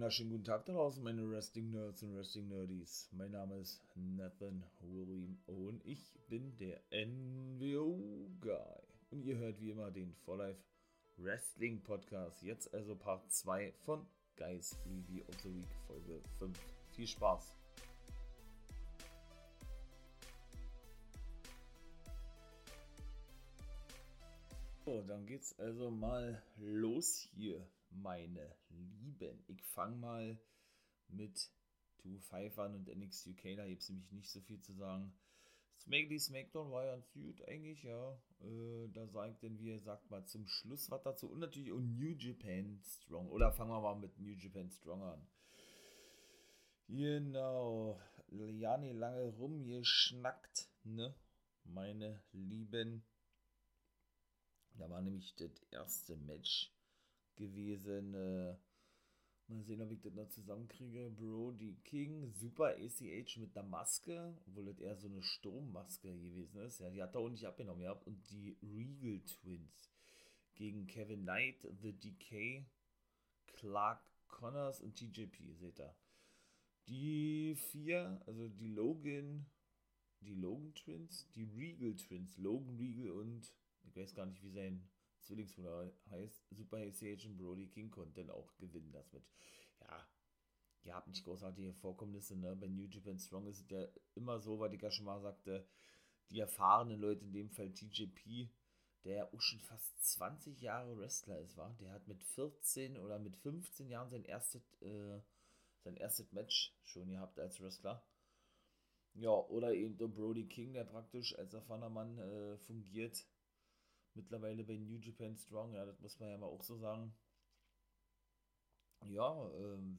wunderschönen guten Tag draußen, meine Wrestling Nerds und Wrestling Nerdies. Mein Name ist Nathan William und ich bin der NWO Guy. Und ihr hört wie immer den For Life Wrestling Podcast. Jetzt also Part 2 von Guys Review of the Week, Folge 5. Viel Spaß! So, dann geht's also mal los hier meine Lieben. Ich fange mal mit 2-5 an und NXT UK, da gibt es nämlich nicht so viel zu sagen. Smackly Smackdown war ja ganz gut eigentlich, ja. Äh, da sagt denn, wie ihr sagt, mal zum Schluss was dazu. Und natürlich und New Japan Strong. Oder fangen wir mal mit New Japan Strong an. Genau. Nee, lange rumgeschnackt, ne? Meine Lieben. Da war nämlich das erste Match gewesen. Äh, mal sehen, ob ich das noch zusammenkriege. Brody King, Super ACH mit einer Maske, obwohl das eher so eine Sturmmaske gewesen ist. Ja, die hat er auch nicht abgenommen gehabt. Und die Regal Twins gegen Kevin Knight, The Decay, Clark Connors und TJP, seht ihr. Die vier, also die Logan, die Logan Twins, die Regal Twins, Logan Regal und ich weiß gar nicht, wie sein Zwillingsbruder heißt, Super und Brody King konnten dann auch gewinnen das mit. Ja, ihr habt nicht großartige Vorkommnisse, ne? Bei New Japan Strong ist es ja immer so, weil ich ja schon mal sagte, die erfahrenen Leute, in dem Fall TJP, der ja auch schon fast 20 Jahre Wrestler ist, war. Der hat mit 14 oder mit 15 Jahren sein erstes, äh, sein erstes Match schon gehabt als Wrestler. Ja, oder eben der Brody King, der praktisch als erfahrener Mann äh, fungiert mittlerweile bei New Japan Strong, ja, das muss man ja mal auch so sagen. Ja, ähm,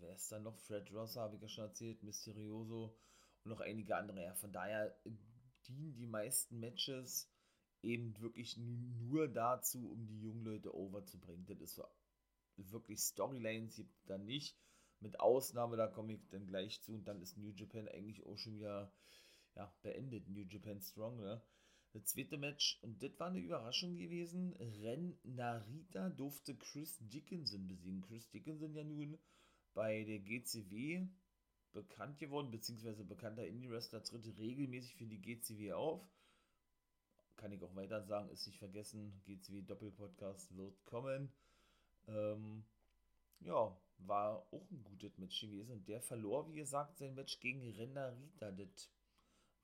wer ist dann noch? Fred Rosser, habe ich ja schon erzählt, Mysterioso und noch einige andere. Ja, von daher dienen die meisten Matches eben wirklich nur dazu, um die jungen Leute over zu bringen. Das ist so wirklich Storylines gibt da nicht. Mit Ausnahme, da komme ich dann gleich zu und dann ist New Japan eigentlich auch schon wieder ja, beendet. New Japan Strong, ne? Das zweite Match, und das war eine Überraschung gewesen. Ren Narita durfte Chris Dickinson besiegen. Chris Dickinson ja nun bei der GCW bekannt geworden, beziehungsweise bekannter Indie-Wrestler tritt regelmäßig für die GCW auf. Kann ich auch weiter sagen, ist nicht vergessen, GCW Doppelpodcast wird kommen. Ähm, ja, war auch ein gutes Match gewesen. Und der verlor, wie gesagt, sein Match gegen Ren Narita. Das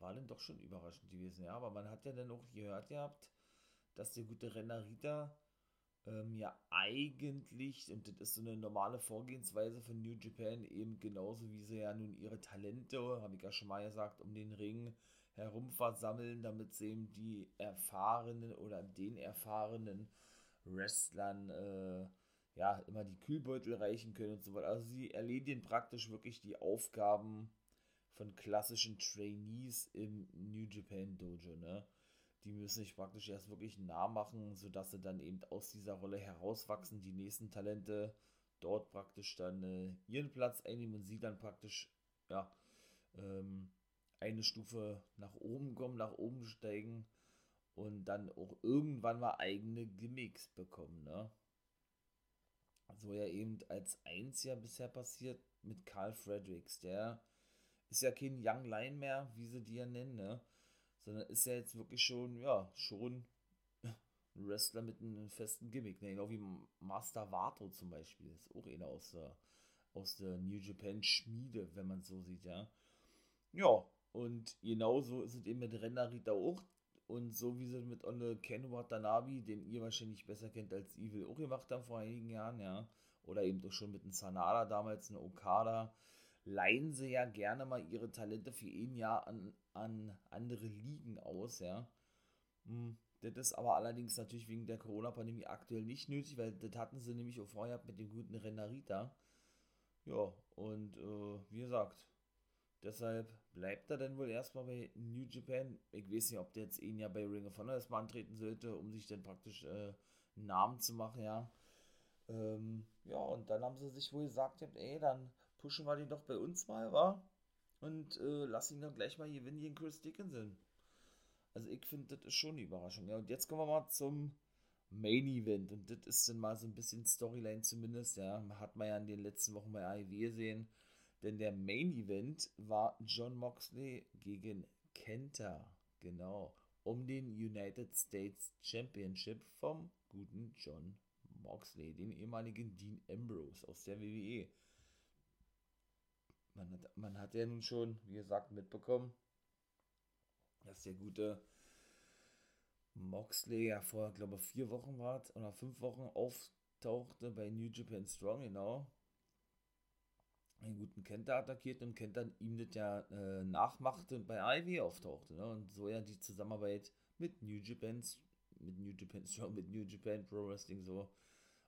war dann doch schon überraschend gewesen, ja. Aber man hat ja dann auch gehört gehabt, dass der gute Rennerita ähm, ja eigentlich, und das ist so eine normale Vorgehensweise von New Japan, eben genauso wie sie ja nun ihre Talente, habe ich ja schon mal gesagt, um den Ring herum versammeln, damit sie eben die erfahrenen oder den erfahrenen Wrestlern äh, ja immer die Kühlbeutel reichen können und so weiter. Also sie erledigen praktisch wirklich die Aufgaben von klassischen Trainees im New Japan Dojo, ne? Die müssen sich praktisch erst wirklich nah machen, sodass sie dann eben aus dieser Rolle herauswachsen, die nächsten Talente dort praktisch dann äh, ihren Platz einnehmen und sie dann praktisch, ja, ähm, eine Stufe nach oben kommen, nach oben steigen und dann auch irgendwann mal eigene Gimmicks bekommen, ne? So ja eben als eins ja bisher passiert mit Carl Fredericks, der ist ja kein Young Lion mehr, wie sie die ja nennen, ne? Sondern ist ja jetzt wirklich schon, ja, schon ein Wrestler mit einem festen Gimmick, ne? Genau wie Master Vato zum Beispiel. Ist auch einer aus der, aus der New Japan Schmiede, wenn man so sieht, ja. Ja, und genauso ist es eben mit Rennerita auch. Und so wie sie mit Onne Ken Watanabe, den ihr wahrscheinlich besser kennt als Evil, auch gemacht haben vor einigen Jahren, ja. Oder eben doch schon mit einem Sanada damals, eine Okada leihen sie ja gerne mal ihre Talente für ein Jahr an, an andere Ligen aus, ja. Hm, das ist aber allerdings natürlich wegen der Corona-Pandemie aktuell nicht nötig, weil das hatten sie nämlich auch vorher mit dem guten Renarita. Ja, und äh, wie gesagt, deshalb bleibt er dann wohl erstmal bei New Japan. Ich weiß nicht, ob der jetzt ein Jahr bei Ring of Honor erstmal antreten sollte, um sich dann praktisch äh, einen Namen zu machen, ja. Ähm, ja, und dann haben sie sich wohl gesagt, ey, dann pushen wir den doch bei uns mal, wa? Und äh, lass ihn dann gleich mal gewinnen gegen Chris Dickinson. Also ich finde, das ist schon eine Überraschung. Ja, und jetzt kommen wir mal zum Main Event. Und das ist dann mal so ein bisschen Storyline zumindest, ja. Hat man ja in den letzten Wochen bei AEW gesehen. Denn der Main Event war John Moxley gegen Kenta. Genau. Um den United States Championship vom guten John Moxley, den ehemaligen Dean Ambrose aus der WWE. Man hat, man hat ja nun schon, wie gesagt, mitbekommen, dass der gute Moxley ja vor, glaube ich, vier Wochen war oder fünf Wochen auftauchte bei New Japan Strong, genau. Einen guten Kenta attackiert und Kenta ihm das ja äh, nachmachte und bei Ivy auftauchte. Ne? Und so ja die Zusammenarbeit mit New Japan, mit New Japan Strong, mit New Japan Pro Wrestling so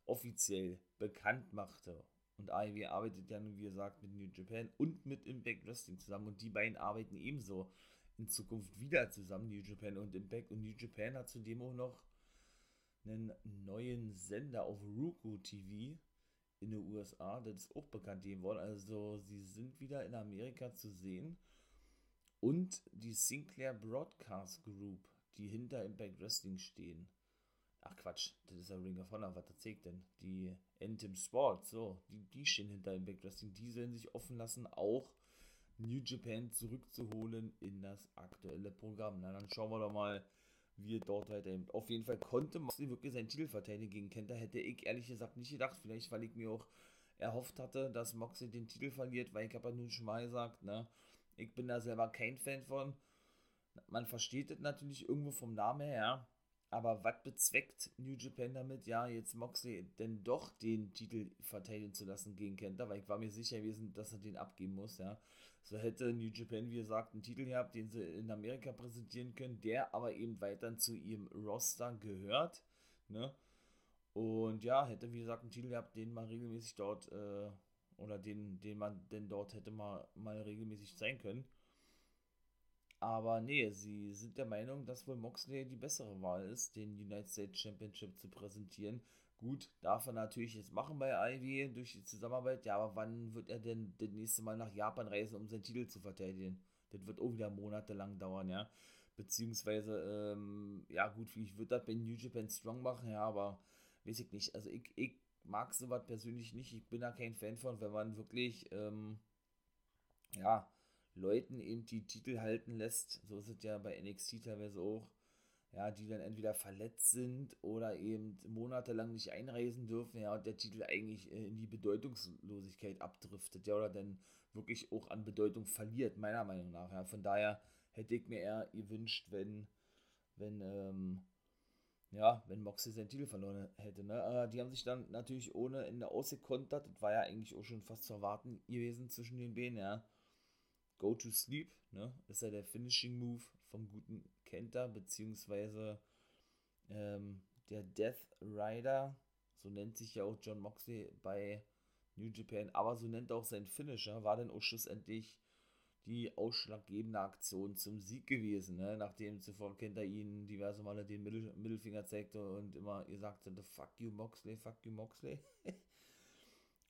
offiziell bekannt machte. Und AEW arbeitet ja wie gesagt, mit New Japan und mit Impact Wrestling zusammen. Und die beiden arbeiten ebenso in Zukunft wieder zusammen, New Japan und Impact. Und New Japan hat zudem auch noch einen neuen Sender auf Roku TV in den USA. Das ist auch bekannt geworden. Also sie sind wieder in Amerika zu sehen. Und die Sinclair Broadcast Group, die hinter Impact Wrestling stehen. Ach Quatsch, das ist ja Ring of Honor, was erzählt denn? Die Anthem Sport, so, die, die stehen hinter Impact Wrestling. Die sollen sich offen lassen, auch New Japan zurückzuholen in das aktuelle Programm. Na, dann schauen wir doch mal, wie es dort weiterhin. Auf jeden Fall konnte Moxley wirklich seinen Titel verteidigen gegen Kenta. Hätte ich ehrlich gesagt nicht gedacht. Vielleicht, weil ich mir auch erhofft hatte, dass Moxley den Titel verliert, weil ich habe ja nun schon mal gesagt, ne, ich bin da selber kein Fan von. Man versteht es natürlich irgendwo vom Namen her, aber was bezweckt New Japan damit, ja, jetzt Moxley denn doch den Titel verteidigen zu lassen gegen Kenta, weil ich war mir sicher gewesen, dass er den abgeben muss, ja. So hätte New Japan, wie gesagt, einen Titel gehabt, den sie in Amerika präsentieren können, der aber eben weiter zu ihrem Roster gehört, ne. Und ja, hätte, wie gesagt, einen Titel gehabt, den man regelmäßig dort, äh, oder den, den man denn dort hätte mal, mal regelmäßig zeigen können. Aber nee, sie sind der Meinung, dass wohl Moxley die bessere Wahl ist, den United States Championship zu präsentieren. Gut, darf er natürlich jetzt machen bei Ivy durch die Zusammenarbeit. Ja, aber wann wird er denn das nächste Mal nach Japan reisen, um seinen Titel zu verteidigen? Das wird auch wieder monatelang dauern, ja. Beziehungsweise, ähm, ja gut, ich würde das bei New Japan Strong machen, ja, aber weiß ich nicht. Also ich, ich mag sowas persönlich nicht. Ich bin da kein Fan von, wenn man wirklich, ähm, ja, Leuten eben die Titel halten lässt. So ist es ja bei NXT teilweise auch. Ja, die dann entweder verletzt sind oder eben monatelang nicht einreisen dürfen, ja, und der Titel eigentlich äh, in die Bedeutungslosigkeit abdriftet, ja, oder dann wirklich auch an Bedeutung verliert, meiner Meinung nach. Ja. Von daher hätte ich mir eher gewünscht, wenn, wenn, ähm, ja, wenn Moxley seinen Titel verloren hätte. Ne? Aber die haben sich dann natürlich ohne Ende ausgekontert. Das war ja eigentlich auch schon fast zu erwarten gewesen zwischen den Beinen, ja. Go to Sleep, ne? Ist ja der Finishing Move vom guten Kenta, beziehungsweise ähm, der Death Rider, so nennt sich ja auch John Moxley bei New Japan, aber so nennt auch sein Finisher, war dann auch schlussendlich die ausschlaggebende Aktion zum Sieg gewesen, ne? nachdem zuvor Kenta ihn diverse Male den Mittel Mittelfinger zeigte und immer gesagt hatte, fuck you Moxley, fuck you Moxley.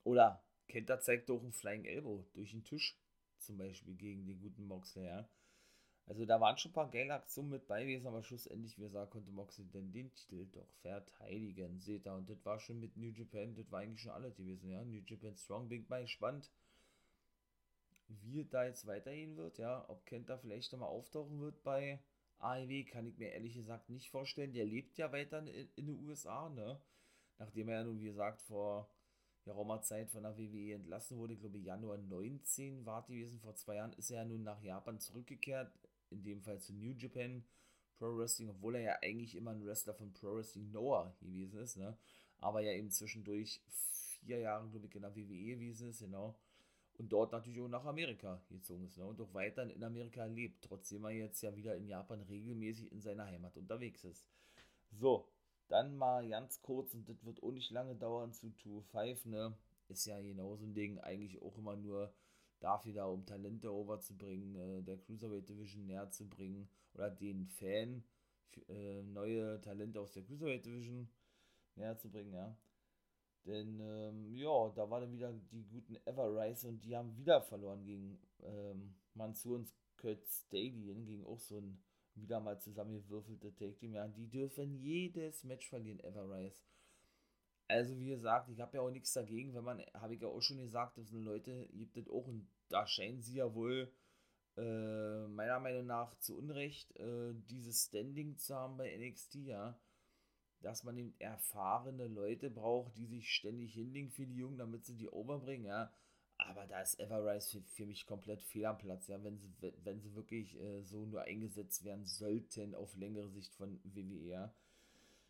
Oder Kenta zeigt auch einen Flying Elbow durch den Tisch zum Beispiel gegen den guten Moxley, ja. Also da waren schon ein paar geile Aktionen mit bei gewesen, aber schlussendlich, wie gesagt, konnte Moxley denn den Titel doch verteidigen, seht ihr. Und das war schon mit New Japan, das war eigentlich schon alles gewesen, ja. New Japan Strong, bin mal gespannt, wie da jetzt weitergehen wird, ja. Ob Kenta vielleicht nochmal auftauchen wird bei AEW, kann ich mir ehrlich gesagt nicht vorstellen. Der lebt ja weiter in, in den USA, ne. Nachdem er ja nun, wie gesagt, vor geraumer Zeit von der WWE entlassen wurde, ich glaube Januar 19 war die gewesen, vor zwei Jahren ist er ja nun nach Japan zurückgekehrt, in dem Fall zu New Japan Pro Wrestling, obwohl er ja eigentlich immer ein Wrestler von Pro Wrestling Noah gewesen ist, ne? aber ja eben zwischendurch vier Jahre, glaube ich, in der WWE gewesen ist, genau, und dort natürlich auch nach Amerika gezogen ist, ne? und auch weiterhin in Amerika lebt, trotzdem er jetzt ja wieder in Japan regelmäßig in seiner Heimat unterwegs ist. So, dann mal ganz kurz, und das wird auch nicht lange dauern, zu Tour 5, ne? Ist ja genau so ein Ding, eigentlich auch immer nur dafür da, um Talente overzubringen, äh, der Cruiserweight Division näher zu bringen oder den Fan äh, neue Talente aus der Cruiserweight Division näher zu bringen, ja. Denn, ähm, ja, da waren dann wieder die guten Everrise und die haben wieder verloren gegen ähm, Mansur und Kurt Stadion, gegen auch so ein wieder mal zusammengewürfelte Take Team, ja, die dürfen jedes Match verlieren, Everrise. Also wie gesagt, ich habe ja auch nichts dagegen, wenn man, habe ich ja auch schon gesagt, dass Leute gibt es auch und da scheinen sie ja wohl äh, meiner Meinung nach zu Unrecht äh, dieses Standing zu haben bei NXT, ja, dass man eben erfahrene Leute braucht, die sich ständig hinlegen für die Jungen, damit sie die overbringen, ja. Aber da ist Everrise für, für mich komplett fehl am Platz, ja, wenn sie, wenn sie wirklich äh, so nur eingesetzt werden sollten auf längere Sicht von WWE, ja.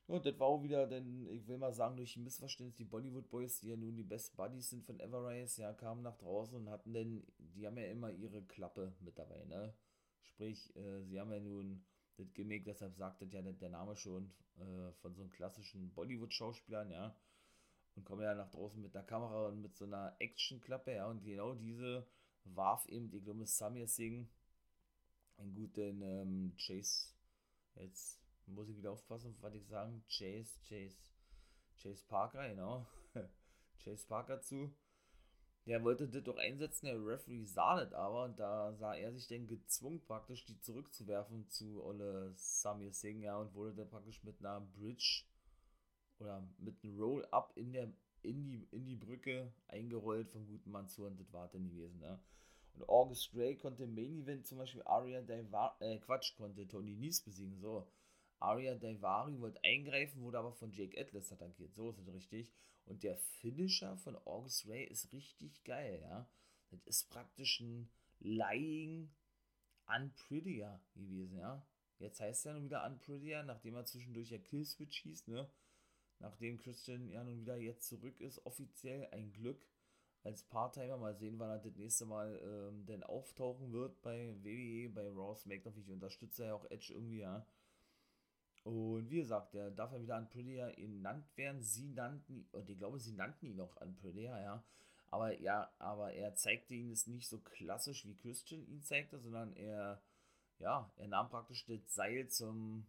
Und das war auch wieder, denn ich will mal sagen, durch ein Missverständnis, die Bollywood Boys, die ja nun die Best Buddies sind von Everrise, ja, kamen nach draußen und hatten denn, die haben ja immer ihre Klappe mit dabei, ne? Sprich, äh, sie haben ja nun das Gimmick, deshalb sagt das ja der Name schon, äh, von so einem klassischen Bollywood-Schauspielern, ja. Und kommen ja nach draußen mit der Kamera und mit so einer Action-Klappe, ja. Und genau diese warf eben, ich glaube, Samir Singh, einen guten ähm, Chase, jetzt muss ich wieder aufpassen, was ich sagen, Chase, Chase, Chase Parker, genau, Chase Parker zu. Der wollte das doch einsetzen, der Referee sah das aber und da sah er sich dann gezwungen praktisch die zurückzuwerfen zu Olle Samir Singh, ja, und wurde dann praktisch mit einer Bridge oder mit einem Roll-Up in in die, in die Brücke eingerollt vom guten Mann zu und das war dann gewesen, ja. Und August Gray konnte im Main Event zum Beispiel Aria Daivari, äh, Quatsch, konnte Tony Nies besiegen, so. Aria Daivari wollte eingreifen, wurde aber von Jake Atlas attackiert. So ist es richtig. Und der Finisher von August Ray ist richtig geil, ja. Das ist praktisch ein Lying Unprettier gewesen, ja. Jetzt heißt er nun wieder Unprettier, nachdem er zwischendurch ja Killswitch hieß, ne. Nachdem Christian ja nun wieder jetzt zurück ist, offiziell ein Glück als Part-Timer. Mal sehen, wann er das nächste Mal ähm, denn auftauchen wird bei WWE, bei Raw SmackDown. Ich unterstütze ja auch Edge irgendwie, ja. Und wie gesagt, der darf ja wieder an Prettier genannt werden. Sie nannten, und ich glaube, sie nannten ihn noch an Prettier, ja. Aber ja, aber er zeigte ihn es nicht so klassisch, wie Christian ihn zeigte, sondern er, ja, er nahm praktisch das Seil zum,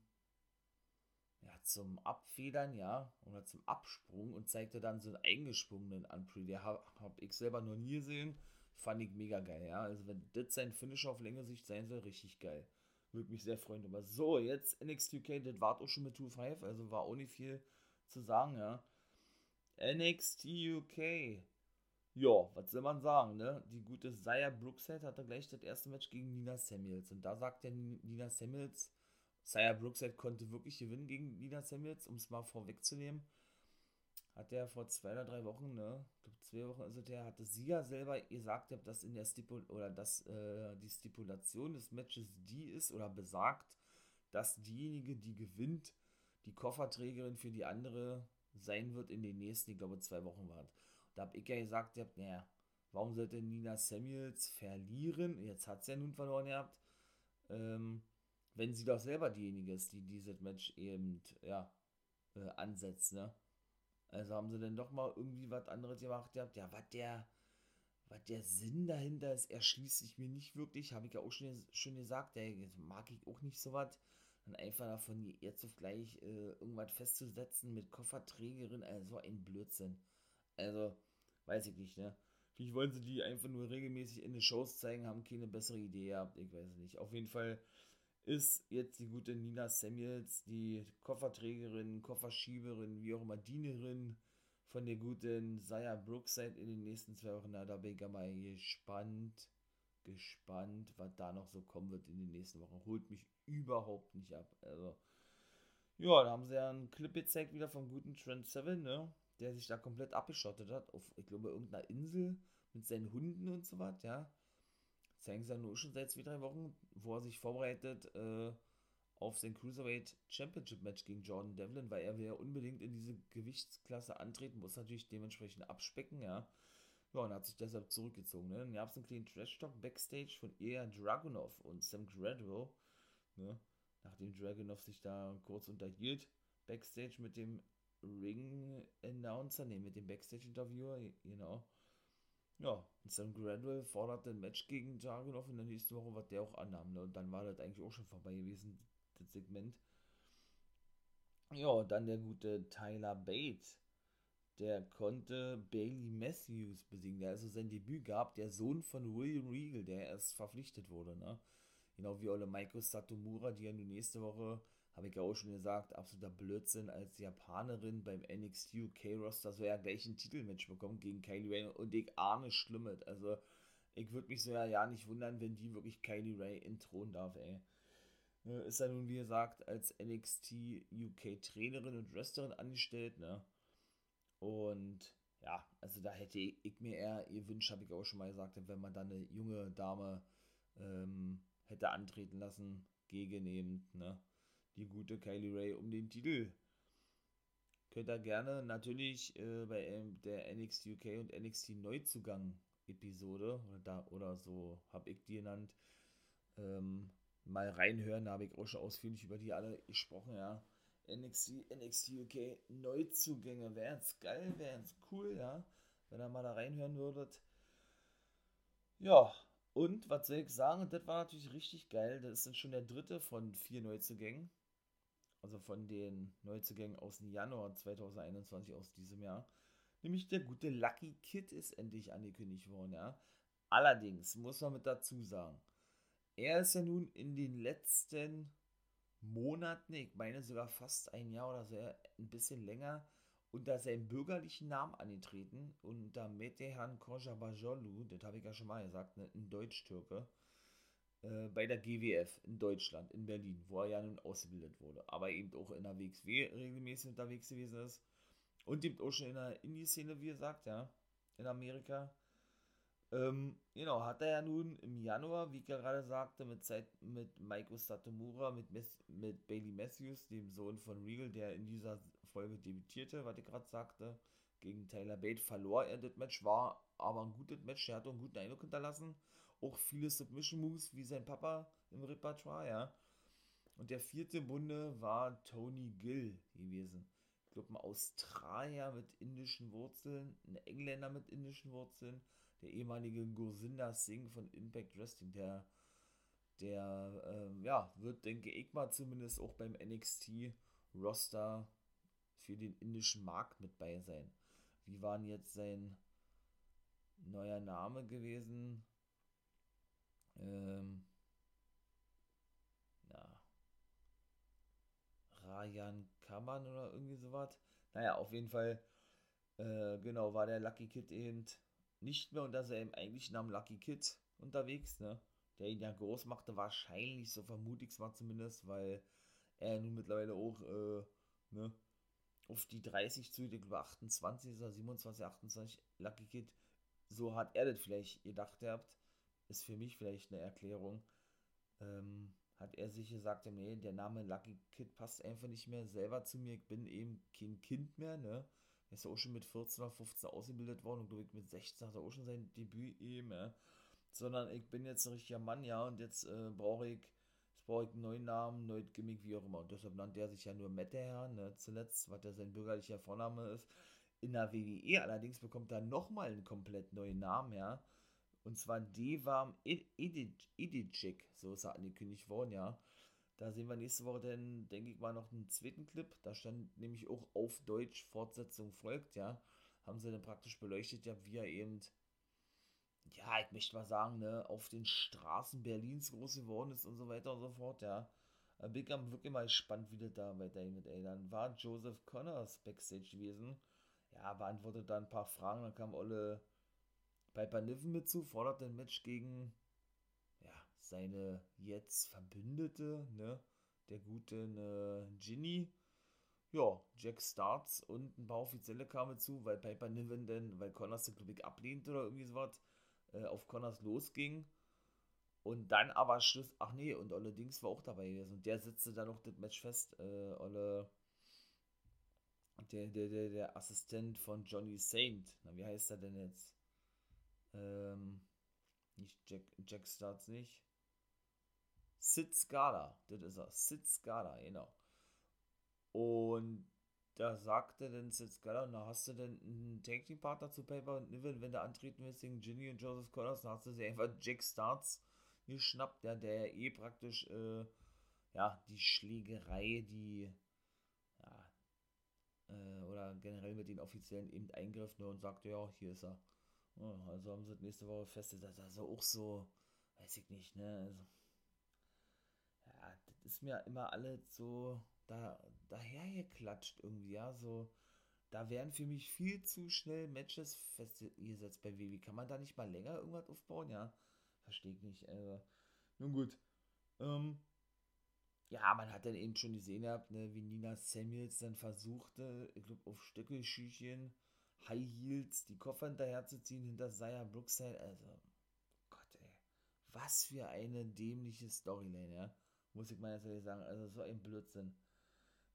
ja, zum Abfedern, ja, oder zum Absprung und zeigte dann so einen eingesprungenen an Prettier. Hab, hab ich selber noch nie gesehen. Fand ich mega geil, ja. Also wenn das sein Finisher auf längere Sicht sein soll, richtig geil. Würde mich sehr freuen Aber So, jetzt NXT UK, das war auch schon mit 2-5, also war auch nicht viel zu sagen, ja. NXT UK. Ja, was soll man sagen, ne? Die gute Zaya Brookside hatte gleich das erste Match gegen Nina Samuels. Und da sagt der Nina Samuels, Zaya Brookside konnte wirklich gewinnen gegen Nina Samuels, um es mal vorwegzunehmen hat er vor zwei oder drei Wochen, ne, ich glaube zwei Wochen ist es der, hatte sie ja selber gesagt, dass in der Stipul oder dass äh, die Stipulation des Matches die ist oder besagt, dass diejenige, die gewinnt, die Kofferträgerin für die andere sein wird in den nächsten, ich glaube, zwei Wochen waren. Da habe ich ja gesagt, ja, naja, warum sollte Nina Samuels verlieren? Jetzt hat sie ja nun verloren gehabt. Ähm, wenn sie doch selber diejenige ist, die dieses Match eben, ja, äh, ansetzt, ne? Also haben sie denn doch mal irgendwie was anderes gemacht gehabt. Ja, was der, was der Sinn dahinter ist, erschließt sich mir nicht wirklich. Habe ich ja auch schon, schon gesagt. Der mag ich auch nicht so was. Dann einfach davon jetzt auf gleich äh, irgendwas festzusetzen mit Kofferträgerin. Also ein Blödsinn. Also, weiß ich nicht, ne? Vielleicht wollen sie die einfach nur regelmäßig in den Shows zeigen, haben keine bessere Idee gehabt. Ich weiß nicht. Auf jeden Fall ist jetzt die gute Nina Samuels, die Kofferträgerin, Kofferschieberin, wie auch immer, Dienerin von der guten Saya Brookside in den nächsten zwei Wochen. Na, da bin ich mal gespannt, gespannt, was da noch so kommen wird in den nächsten Wochen. Holt mich überhaupt nicht ab. Also, ja, da haben sie ja einen Clip gezeigt wieder vom guten Trent Seven, ne? Der sich da komplett abgeschottet hat, auf, ich glaube, irgendeiner Insel mit seinen Hunden und so was, ja ja nur schon seit zwei, drei Wochen, wo er sich vorbereitet äh, auf sein Cruiserweight Championship Match gegen Jordan Devlin, weil er ja unbedingt in diese Gewichtsklasse antreten, muss natürlich dementsprechend abspecken, ja. Ja, und hat sich deshalb zurückgezogen. Ne? Dann gab es einen kleinen Trash-Talk Backstage von Ea Dragunov und Sam Gradwell, ne? nachdem Dragunov sich da kurz unterhielt, Backstage mit dem Ring-Announcer, ne, mit dem Backstage-Interviewer, genau. Ja, und Sam Gradwell forderte ein Match gegen Dragunov in der nächsten Woche, was der auch annahm. Ne? Und dann war das eigentlich auch schon vorbei gewesen, das Segment. Ja, dann der gute Tyler Bate. Der konnte Bailey Matthews besiegen. Der also sein Debüt gab, der Sohn von William Regal, der erst verpflichtet wurde. Ne? Genau wie Olle Maiko Satomura, die ja nun nächste Woche, habe ich ja auch schon gesagt, absoluter Blödsinn als Japanerin beim NXT UK Roster so ja gleich ein Titelmatch bekommen gegen Kylie Ray und ich ahne Schlimmes. Also ich würde mich so ja, ja nicht wundern, wenn die wirklich Kylie Ray entthronen darf, ey. Ne, ist ja nun, wie gesagt, als NXT UK Trainerin und Wrestlerin angestellt, ne? Und ja, also da hätte ich mir eher gewünscht, habe ich auch schon mal gesagt, wenn man dann eine junge Dame ähm, hätte antreten lassen gegen eben, ne? Die gute Kylie Ray um den Titel. Könnt ihr gerne natürlich äh, bei ähm, der NXT UK und NXT Neuzugang Episode oder da oder so habe ich die genannt. Ähm, mal reinhören, da habe ich auch schon ausführlich über die alle gesprochen, ja. NXT, NXT UK Neuzugänge, wären es geil, wären es cool, ja, wenn ihr mal da reinhören würdet. Ja, und was soll ich sagen, das war natürlich richtig geil, das ist schon der dritte von vier Neuzugängen, also von den Neuzugängen aus dem Januar 2021 aus diesem Jahr. Nämlich der gute Lucky Kid ist endlich angekündigt worden, ja. Allerdings muss man mit dazu sagen, er ist ja nun in den letzten Monaten, ich meine sogar fast ein Jahr oder so, ein bisschen länger, unter seinem bürgerlichen Namen angetreten, unter Metehan Kojabajolu, das habe ich ja schon mal gesagt, ne, ein Deutsch-Türke, äh, bei der GWF in Deutschland, in Berlin, wo er ja nun ausgebildet wurde, aber eben auch in der WXW regelmäßig unterwegs gewesen ist und eben auch schon in der Indie-Szene, wie gesagt, ja, in Amerika ähm, genau, hat er ja nun im Januar, wie ich gerade sagte, mit, Zeit, mit Maiko Satomura, mit, mit Bailey Matthews, dem Sohn von Regal, der in dieser Folge debütierte, was ich gerade sagte, gegen Taylor Bate verlor er das Match, war aber ein gutes Match, er hat einen guten Eindruck hinterlassen. Auch viele Submission Moves wie sein Papa im Repertoire, ja. Und der vierte Bunde war Tony Gill gewesen. Ich glaube, ein Australier mit indischen Wurzeln, ein Engländer mit indischen Wurzeln der ehemalige Gosinda Singh von Impact Wrestling, der, der ähm, ja, wird, denke ich mal, zumindest auch beim NXT-Roster für den indischen Markt mit bei sein. Wie war denn jetzt sein neuer Name gewesen? Ähm, na, Rayan Kaman oder irgendwie sowas. Naja, auf jeden Fall, äh, genau, war der Lucky Kid eben nicht mehr unter seinem eigentlichen Namen Lucky Kid unterwegs, ne? Der ihn ja groß machte, wahrscheinlich, so vermute ich es mal zumindest, weil er nun mittlerweile auch, äh, ne, auf die 30 zu, ich glaube 28 oder 27, 28 Lucky Kid, so hat er das vielleicht gedacht gehabt, ist für mich vielleicht eine Erklärung, ähm, hat er sich gesagt, nee, der Name Lucky Kid passt einfach nicht mehr selber zu mir, ich bin eben kein Kind mehr, ne, er ist ja auch schon mit 14 oder 15 ausgebildet worden und glaube ich mit 16 hat er auch schon sein Debüt eben, ja. Sondern ich bin jetzt ein richtiger Mann, ja, und jetzt äh, brauche ich, jetzt brauche ich einen neuen Namen, neues Gimmick, wie auch immer. Und deshalb nannte er sich ja nur Metteher, ne, zuletzt, was ja sein bürgerlicher Vorname ist. In der WWE allerdings bekommt er nochmal einen komplett neuen Namen, ja. Und zwar Devam Idicic, so ist er angekündigt worden, ja. Da sehen wir nächste Woche dann, denke ich mal, noch einen zweiten Clip. Da stand nämlich auch auf Deutsch Fortsetzung folgt, ja. Haben sie dann praktisch beleuchtet, ja, wie er eben, ja, ich möchte mal sagen, ne, auf den Straßen Berlins groß geworden ist und so weiter und so fort, ja. Da bin ich wirklich mal gespannt, wie das da weitergeht, ey. Dann war Joseph Connors Backstage gewesen. Ja, beantwortet da ein paar Fragen. Dann kam Olle Piper Niven mit zu, fordert ein Match gegen seine jetzt Verbündete, ne, der gute ne, Ginny, ja, Jack Starts und ein paar Offizielle kamen zu, weil Piper Niven denn, weil Connors den Club ablehnt oder irgendwie sowas, äh, auf Connors losging. Und dann aber Schluss, ach nee, und Olle Dings war auch dabei gewesen. Und der setzte dann noch das Match fest. Äh, Olle, der, der, der, der Assistent von Johnny Saint. Na, wie heißt er denn jetzt? Ähm, nicht Jack, Jack Starts nicht. Sid Scala, das ist er, Sid Scala, genau. Und da sagte dann Sid Scala, na hast du denn einen Team Partner zu Paper und Niven, wenn du antreten willst gegen Ginny und Joseph Connors, dann hast du sie einfach Jack Starts geschnappt, der, der eh praktisch, äh, ja, die Schlägerei, die, ja, äh, oder generell mit den Offiziellen eben eingriff ne, und sagte, ja, hier ist er. Ja, also haben sie nächste Woche festgesetzt, also auch so, weiß ich nicht, ne, also ist mir immer alles so da, dahergeklatscht irgendwie, ja, so, da werden für mich viel zu schnell Matches festgesetzt bei WWE. Kann man da nicht mal länger irgendwas aufbauen, ja? Verstehe ich nicht, also, nun gut, ähm, ja, man hat dann eben schon gesehen gehabt, ne, wie Nina Samuels dann versuchte, ich glaube, auf Stöckelschüchen, High Heels, die Koffer hinterherzuziehen hinter Saya Brookside. Also, Gott, ey. Was für eine dämliche Storyline, ja. Muss ich mal jetzt ehrlich sagen. Also, so ein Blödsinn.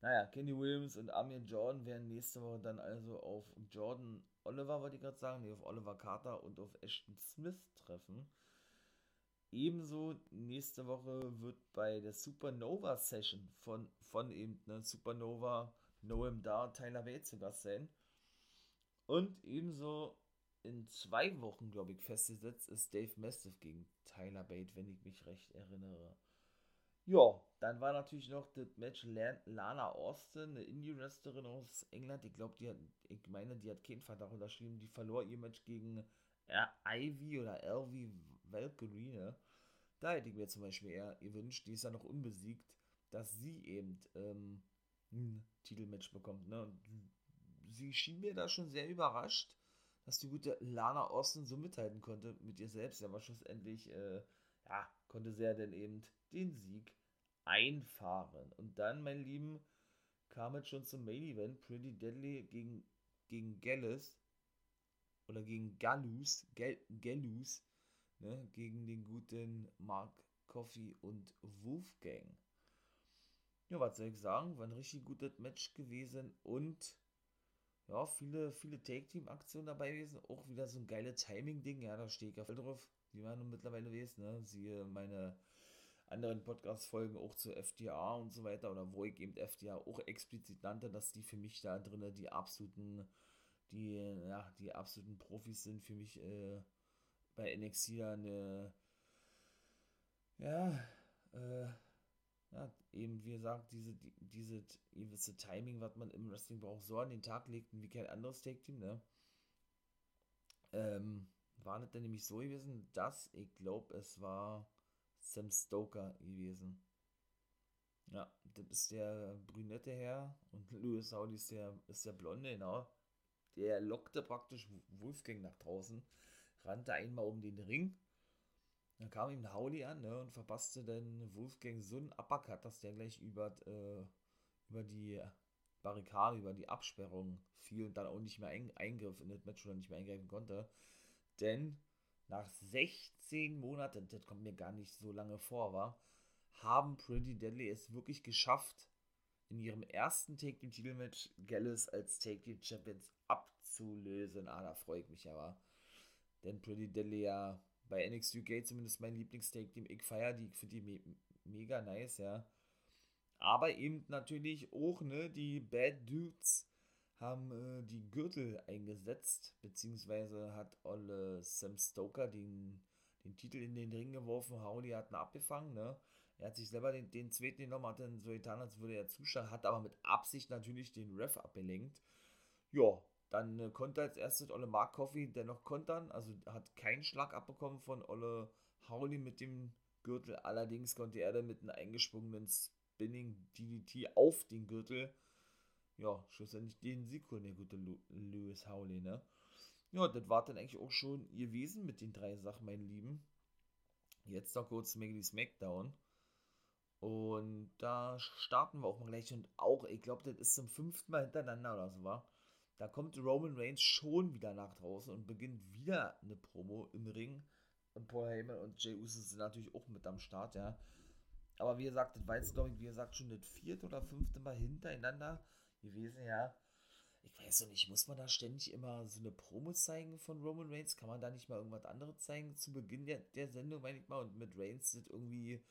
Naja, Kenny Williams und Amir Jordan werden nächste Woche dann also auf Jordan Oliver, wollte ich gerade sagen, nee, auf Oliver Carter und auf Ashton Smith treffen. Ebenso nächste Woche wird bei der Supernova Session von, von eben ne, Supernova Noam Dar Tyler Wade zu Gast sein. Und ebenso in zwei Wochen, glaube ich, festgesetzt ist Dave Mastiff gegen Tyler Bate, wenn ich mich recht erinnere. Ja, dann war natürlich noch das Match Lana Austin, eine Indie-Wrestlerin aus England. Ich glaube, die hat, ich meine, die hat keinen Vertrag unterschrieben. Die verlor ihr Match gegen Ivy oder Elvie Valkyrie. Ne? Da hätte ich mir zum Beispiel eher gewünscht, die ist ja noch unbesiegt, dass sie eben ähm, ein Titelmatch bekommt. Ne? Sie schien mir da schon sehr überrascht, dass die gute Lana Austin so mithalten konnte mit ihr selbst. Aber schlussendlich, äh, ja, konnte sie ja dann eben den Sieg einfahren. Und dann, mein Lieben, kam es schon zum Main Event. Pretty Deadly gegen, gegen Gallus. Oder gegen Gallus. Gallus. Ne, gegen den guten Mark Coffee und Wolfgang. Ja, was soll ich sagen? War ein richtig gutes Match gewesen und ja, viele, viele Take-Team-Aktionen dabei gewesen. Auch wieder so ein geiles Timing-Ding. Ja, da stehe ich ja voll drauf, wie man nun mittlerweile weiß. Ne? Siehe meine anderen Podcast-Folgen auch zu FDA und so weiter. Oder wo ich eben FDA auch explizit nannte, dass die für mich da drinnen die absoluten, die, ja, die absoluten Profis sind. Für mich äh, bei NXT eine, ja, äh, ja, eben wie gesagt, diese, die, diese gewisse Timing, was man im Wrestling braucht, so an den Tag legt wie kein anderes Take-Team, ne? Ähm, war das denn nämlich so gewesen, dass, ich glaube, es war Sam Stoker gewesen. Ja, das ist der brünette Herr und Louis Saudi ist der, ist der Blonde, genau. Der lockte praktisch Wolfgang nach draußen, rannte einmal um den Ring dann kam ihm Howley an ne, und verpasste dann Wolfgang so einen Uppercut, dass der gleich über, äh, über die Barrikade, über die Absperrung fiel und dann auch nicht mehr ein, eingriff in das Match oder nicht mehr eingreifen konnte. Denn nach 16 Monaten, das kommt mir gar nicht so lange vor, war, haben Pretty Deadly es wirklich geschafft, in ihrem ersten Take Team Titelmatch Gallus als Take Team Champions abzulösen. Ah, da freue ich mich aber. Denn Pretty Deadly ja bei NXT UK zumindest mein Lieblingstake-Team. Ich feiere die, finde die me mega nice, ja. Aber eben natürlich auch, ne, die Bad Dudes haben äh, die Gürtel eingesetzt, beziehungsweise hat Olle Sam Stoker den, den Titel in den Ring geworfen, Howley hat ihn abgefangen, ne. Er hat sich selber den, den zweiten genommen, hat dann so getan, als würde er zuschauen, hat aber mit Absicht natürlich den Ref abgelenkt. Ja, dann äh, konnte als erstes Olle Mark Coffey dennoch kontern, also hat keinen Schlag abbekommen von Olle Howley mit dem Gürtel. Allerdings konnte er dann mit einem eingesprungenen Spinning DDT auf den Gürtel, ja, schlussendlich den Sieg holen, der gute Lewis Howley, ne? Ja, das war dann eigentlich auch schon gewesen mit den drei Sachen, mein Lieben. Jetzt noch kurz Maggie Smackdown. Und da starten wir auch mal gleich. Und auch, ich glaube, das ist zum fünften Mal hintereinander oder so, war. Da kommt Roman Reigns schon wieder nach draußen und beginnt wieder eine Promo im Ring. Und Paul Heyman und Jay Uso sind natürlich auch mit am Start, ja. Aber wie gesagt, das war jetzt, glaube ich, wie gesagt, schon das vierte oder fünfte Mal hintereinander gewesen, ja. Ich weiß noch nicht, muss man da ständig immer so eine Promo zeigen von Roman Reigns? Kann man da nicht mal irgendwas anderes zeigen zu Beginn der, der Sendung, meine ich mal, und mit Reigns das irgendwie,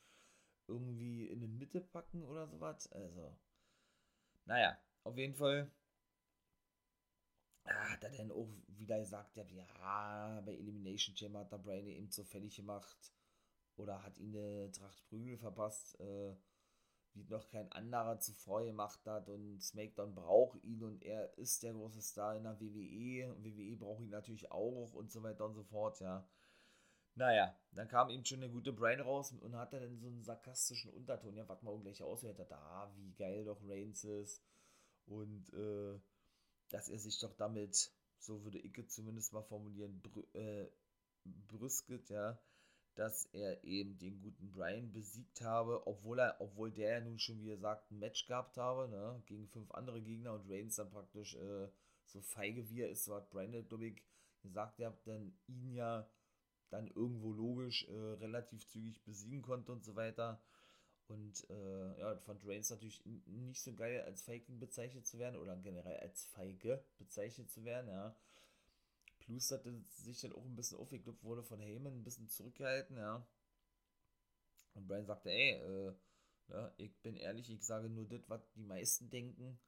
irgendwie in die Mitte packen oder sowas? Also, naja, auf jeden Fall hat er dann auch wieder gesagt, ja, bei Elimination Chamber hat der Brian eben fertig gemacht oder hat ihn eine Tracht Prügel verpasst, äh, wie noch kein anderer zuvor gemacht hat und SmackDown braucht ihn und er ist der große Star in der WWE und WWE braucht ihn natürlich auch und so weiter und so fort, ja. Naja, dann kam eben schon der gute Brian raus und hatte dann so einen sarkastischen Unterton. Ja, warte mal auch gleich aus, da, ah, wie geil doch Reigns ist. Und äh, dass er sich doch damit, so würde ich zumindest mal formulieren, brü äh, brüsket, ja, dass er eben den guten Brian besiegt habe, obwohl er, obwohl der ja nun schon, wie er sagt, ein Match gehabt habe, ne, gegen fünf andere Gegner und Reigns dann praktisch äh, so feige wie er ist, so hat Brian Dubik gesagt, er hat dann ihn ja dann irgendwo logisch äh, relativ zügig besiegen konnte und so weiter. Und äh, ja, fand Reigns natürlich nicht so geil, als Faking bezeichnet zu werden oder generell als Feige bezeichnet zu werden, ja. Plus er sich dann auch ein bisschen aufgeklopft wurde von Heyman, ein bisschen zurückgehalten, ja. Und Brian sagte, ey, äh, ja, ich bin ehrlich, ich sage nur das, was die meisten denken.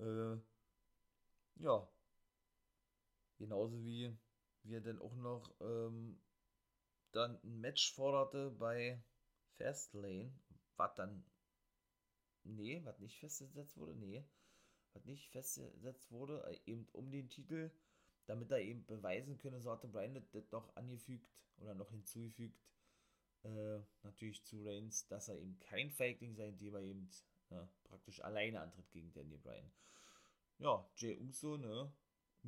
Äh, ja. Genauso wie wir dann auch noch ähm, dann ein Match forderte bei Fastlane, was dann, nee, was nicht festgesetzt wurde, nee, was nicht festgesetzt wurde, äh, eben um den Titel, damit er eben beweisen könne, so hatte Brian das noch angefügt oder noch hinzugefügt, äh, natürlich zu Reigns, dass er eben kein Fakeling sei, indem er eben ja, praktisch alleine antritt gegen Danny Bryan. Ja, Jay Uso, ne,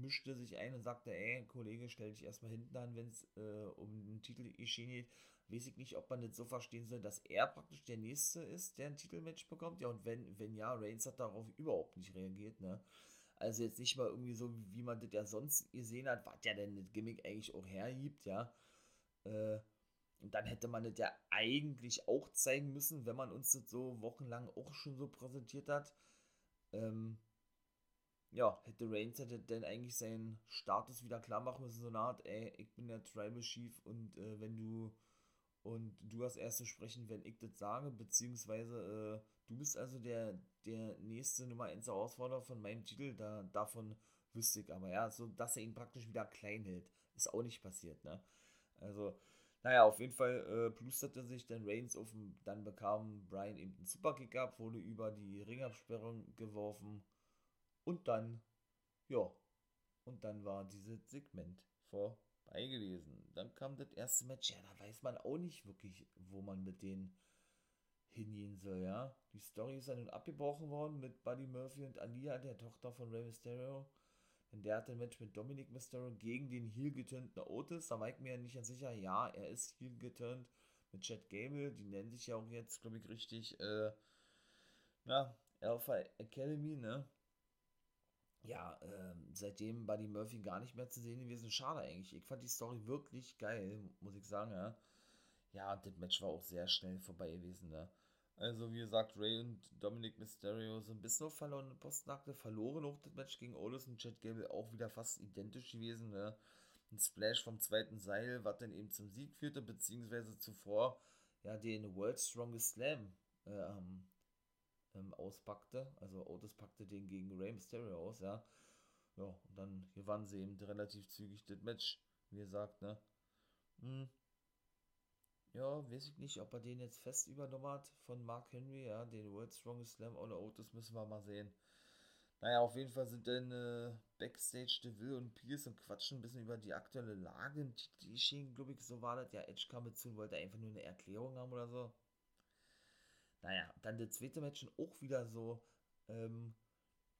mischte sich ein und sagte, ey, Kollege, stell dich erstmal hinten an, wenn es äh, um den Titel geschehen geht. Weiß ich nicht, ob man das so verstehen soll, dass er praktisch der Nächste ist, der ein Titelmatch bekommt. Ja, und wenn, wenn ja, Reigns hat darauf überhaupt nicht reagiert, ne? Also jetzt nicht mal irgendwie so, wie man das ja sonst gesehen hat, was ja denn das Gimmick eigentlich auch hergibt, ja. Äh, und dann hätte man das ja eigentlich auch zeigen müssen, wenn man uns das so wochenlang auch schon so präsentiert hat. Ähm, ja, hätte Reigns hätte denn eigentlich seinen Status wieder klar machen müssen, so eine Art, ey, ich bin der Tribal Chief und äh, wenn du und du hast erst zu sprechen, wenn ich das sage, beziehungsweise äh, du bist also der, der nächste Nummer 1 Herausforderer von meinem Titel, da, davon wüsste ich aber, ja, so, dass er ihn praktisch wieder klein hält, ist auch nicht passiert, ne, also, naja, auf jeden Fall äh, plusterte sich dann Reigns auf, dann bekam Brian eben einen Superkick ab, wurde über die Ringabsperrung geworfen, und dann, ja, und dann war dieses Segment vorbei gewesen. Dann kam das erste Match, ja, da weiß man auch nicht wirklich, wo man mit denen hingehen soll, ja. Die Story ist dann nun abgebrochen worden mit Buddy Murphy und Alia, der Tochter von Rey Mysterio. Denn der hatte ein Match mit Dominic Mysterio gegen den heel geturnten Otis. Da war ich mir ja nicht ganz sicher, ja, er ist heel geturnt mit Chad Gable. Die nennen sich ja auch jetzt, glaube ich, richtig, äh, na, Alpha Academy, ne? Ja, ähm, seitdem Buddy Murphy gar nicht mehr zu sehen gewesen. Schade eigentlich. Ich fand die Story wirklich geil, muss ich sagen, ja. Ja, das Match war auch sehr schnell vorbei gewesen, ne. Also, wie gesagt, Ray und Dominic Mysterio so ein bisschen auf verlorene Postnakte, verloren auch das Match gegen Otis und Chad Gable auch wieder fast identisch gewesen, ne. Ein Splash vom zweiten Seil, was dann eben zum Sieg führte, beziehungsweise zuvor ja den World Strongest Slam äh, ähm, ähm, auspackte. Also Otis packte den gegen Rey Mysterio aus, ja. Ja, und dann gewann sie eben relativ zügig das Match, wie gesagt, ne. Hm. Ja, weiß ich nicht, ob er den jetzt fest übernommen hat von Mark Henry, ja, den World Strongest Slam oder Otis müssen wir mal sehen. Naja, auf jeden Fall sind dann äh, Backstage Deville und Pierce und quatschen ein bisschen über die aktuelle Lage. Die schien, glaube ich, so war das. Ja, Edge kam mit zu und wollte einfach nur eine Erklärung haben oder so. Naja, dann das zweite Match auch wieder so. Ähm,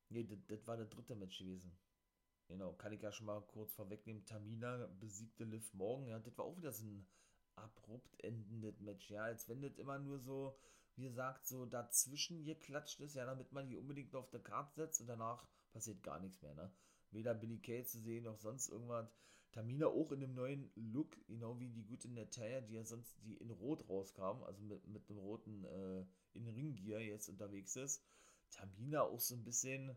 nee, das, war das dritte Match gewesen. Genau, kann ich ja schon mal kurz vorwegnehmen. Tamina besiegte Liv Morgan. Ja, das war auch wieder so ein abrupt endendes Match. Ja, als wenn das immer nur so, wie gesagt, so dazwischen geklatscht ist. Ja, damit man die unbedingt auf der Karte setzt und danach passiert gar nichts mehr. Ne? Weder Billy Kay zu sehen noch sonst irgendwas. Tamina auch in einem neuen Look, genau wie die gute Natalia, die ja sonst die in Rot rauskam, also mit, mit einem roten äh, in Ringgear jetzt unterwegs ist. Tamina auch so ein bisschen,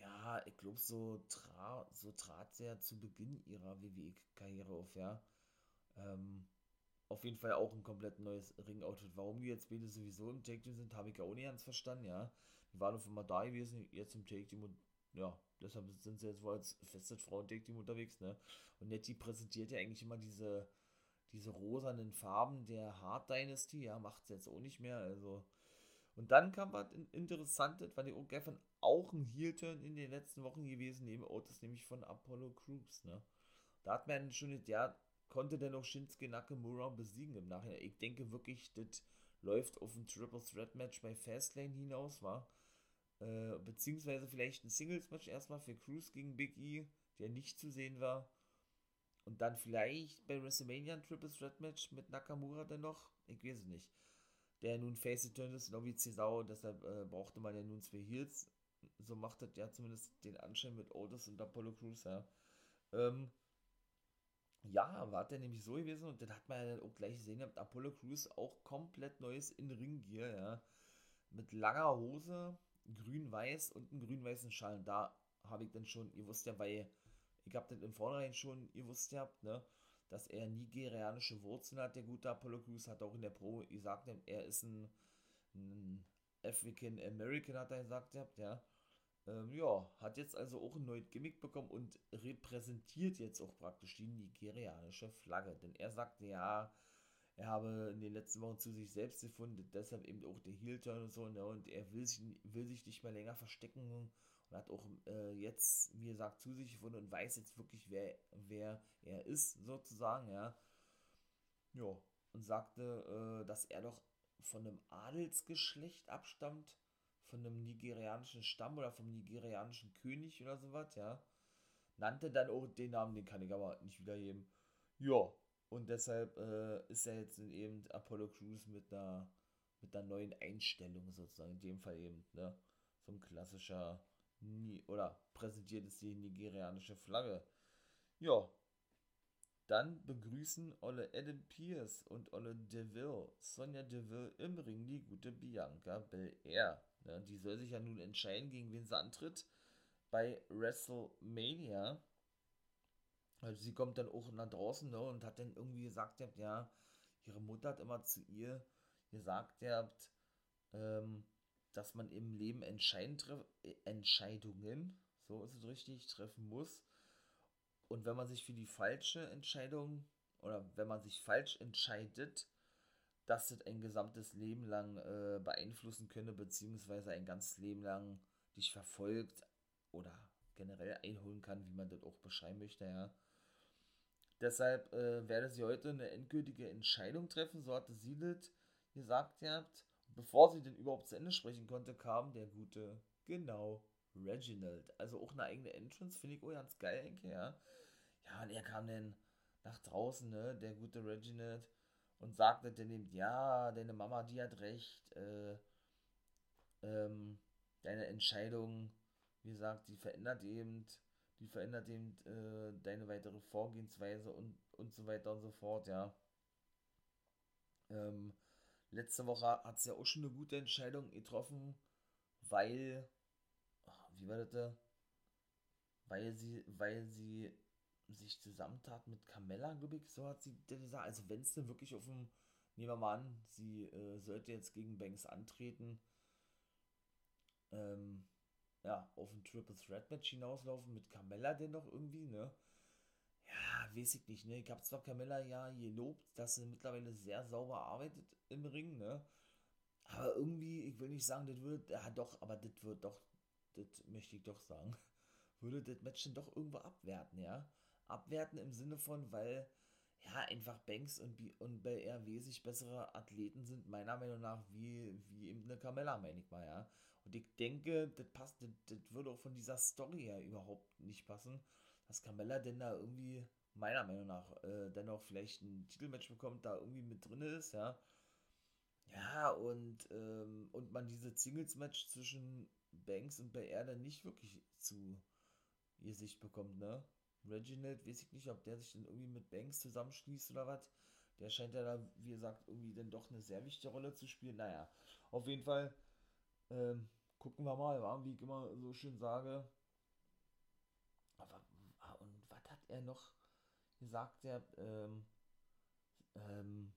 ja, ich glaube, so, tra so trat sie ja zu Beginn ihrer WWE-Karriere auf, ja. Ähm, auf jeden Fall auch ein komplett neues Ring-Outfit. Warum die jetzt beide sowieso im Take-Team sind, habe ich auch nicht ganz verstanden, ja. Die waren auf einmal da gewesen, jetzt im Take-Team und ja, deshalb sind sie jetzt wohl als festes Frauentag-Team unterwegs, ne? Und Nettie präsentiert ja eigentlich immer diese, diese rosanen Farben der Hard Dynasty, ja, macht sie jetzt auch nicht mehr, also. Und dann kam was Interessantes, weil die OGFN auch ein Heel-Turn in den letzten Wochen gewesen, neben Otis, nämlich von Apollo Crews, ne? Da hat man schon, ja, konnte denn auch Shinsuke Nakamura besiegen im Nachhinein. Ich denke wirklich, das läuft auf ein Triple Threat Match bei Fastlane hinaus, war. Äh, beziehungsweise vielleicht ein Singles Match erstmal für Cruz gegen Big E, der nicht zu sehen war. Und dann vielleicht bei WrestleMania ein Triple Threat Match mit Nakamura dennoch. Ich weiß es nicht. Der nun Face Turn ist, genau wie Cesaro, deshalb äh, brauchte man ja nun zwei Heels. So macht das ja zumindest den Anschein mit Otis und Apollo Crews, ja. Ähm, ja, war der nämlich so gewesen und dann hat man ja dann auch gleich gesehen, Apollo Crews auch komplett neues In-Ring-Gear, ja. Mit langer Hose, grün-weiß und einem grün-weißen Schal. Da habe ich dann schon, ihr wusst ja, weil ich habe das im Vornherein schon, ihr wusst ja, ne, dass er nigerianische Wurzeln hat, der gute Apollo Crews, hat auch in der Pro gesagt, er ist ein, ein African American, hat er gesagt, ja. Ähm, ja, hat jetzt also auch ein neues Gimmick bekommen und repräsentiert jetzt auch praktisch die nigerianische Flagge. Denn er sagte ja, er habe in den letzten Wochen zu sich selbst gefunden, deshalb eben auch der Heel-Turn und so, ne, und er will sich, will sich nicht mehr länger verstecken und hat auch äh, jetzt, wie gesagt, zu sich gefunden und weiß jetzt wirklich, wer, wer er ist, sozusagen, ja. Ja, und sagte, äh, dass er doch von einem Adelsgeschlecht abstammt, von einem nigerianischen Stamm oder vom nigerianischen König oder sowas, ja. Nannte dann auch den Namen, den kann ich aber nicht wiedergeben. Ja, und deshalb äh, ist er jetzt eben Apollo Crews mit einer, mit einer neuen Einstellung sozusagen, in dem Fall eben, ne. So ein klassischer, oder präsentiert ist die nigerianische Flagge. Ja, dann begrüßen Olle Adam Pierce und Olle Deville, Sonja Deville im Ring die gute Bianca Belair. Ja, die soll sich ja nun entscheiden, gegen wen sie antritt bei WrestleMania. Also sie kommt dann auch nach draußen ne, und hat dann irgendwie gesagt, ja, ihre Mutter hat immer zu ihr gesagt, habt, ähm, dass man im Leben Entscheidungen, so ist es richtig, treffen muss. Und wenn man sich für die falsche Entscheidung oder wenn man sich falsch entscheidet, dass das ein gesamtes Leben lang äh, beeinflussen könne, beziehungsweise ein ganzes Leben lang dich verfolgt oder generell einholen kann, wie man das auch beschreiben möchte, ja. Deshalb äh, werde sie heute eine endgültige Entscheidung treffen, so hatte sie das gesagt gehabt. Bevor sie denn überhaupt zu Ende sprechen konnte, kam der gute, genau, Reginald. Also auch eine eigene Entrance, finde ich auch ganz geil, denke ja. Ja, und er kam dann nach draußen, ne, der gute Reginald, und sagte dann eben, ja, deine Mama, die hat recht, äh, ähm, deine Entscheidung, wie gesagt, die verändert eben, die verändert eben äh, deine weitere Vorgehensweise und, und so weiter und so fort, ja. Ähm, letzte Woche hat sie ja auch schon eine gute Entscheidung getroffen, weil, wie war das da? Weil sie, weil sie sich zusammentat mit Carmella, glaube ich, so hat sie gesagt. Also wenn es denn wirklich auf dem, nehmen wir mal an, sie äh, sollte jetzt gegen Banks antreten, ähm, ja, auf ein Triple Threat Match hinauslaufen mit Carmella denn doch irgendwie, ne? Ja, weiß ich nicht, ne? Ich habe zwar Carmella ja gelobt, dass sie mittlerweile sehr sauber arbeitet im Ring, ne? Aber irgendwie, ich will nicht sagen, das wird, ja doch, aber das wird doch, das möchte ich doch sagen, würde das Match dann doch irgendwo abwerten, ja? abwerten im Sinne von, weil ja einfach Banks und, B und Bel Air wesentlich bessere Athleten sind, meiner Meinung nach, wie, wie eben eine Carmella, meine ich mal, ja. Und ich denke, das passt, das, das würde auch von dieser Story her überhaupt nicht passen, dass Carmella denn da irgendwie, meiner Meinung nach, äh, dennoch vielleicht ein Titelmatch bekommt, da irgendwie mit drin ist, ja. Ja, und, ähm, und man diese Singles-Match zwischen Banks und Bel Air dann nicht wirklich zu ihr Sicht bekommt, ne? Reginald, weiß ich nicht, ob der sich dann irgendwie mit Banks zusammenschließt oder was. Der scheint ja da, wie gesagt, irgendwie dann doch eine sehr wichtige Rolle zu spielen. Naja, auf jeden Fall ähm, gucken wir mal, wie ich immer so schön sage. Aber, und was hat er noch gesagt? Der, ähm, ähm,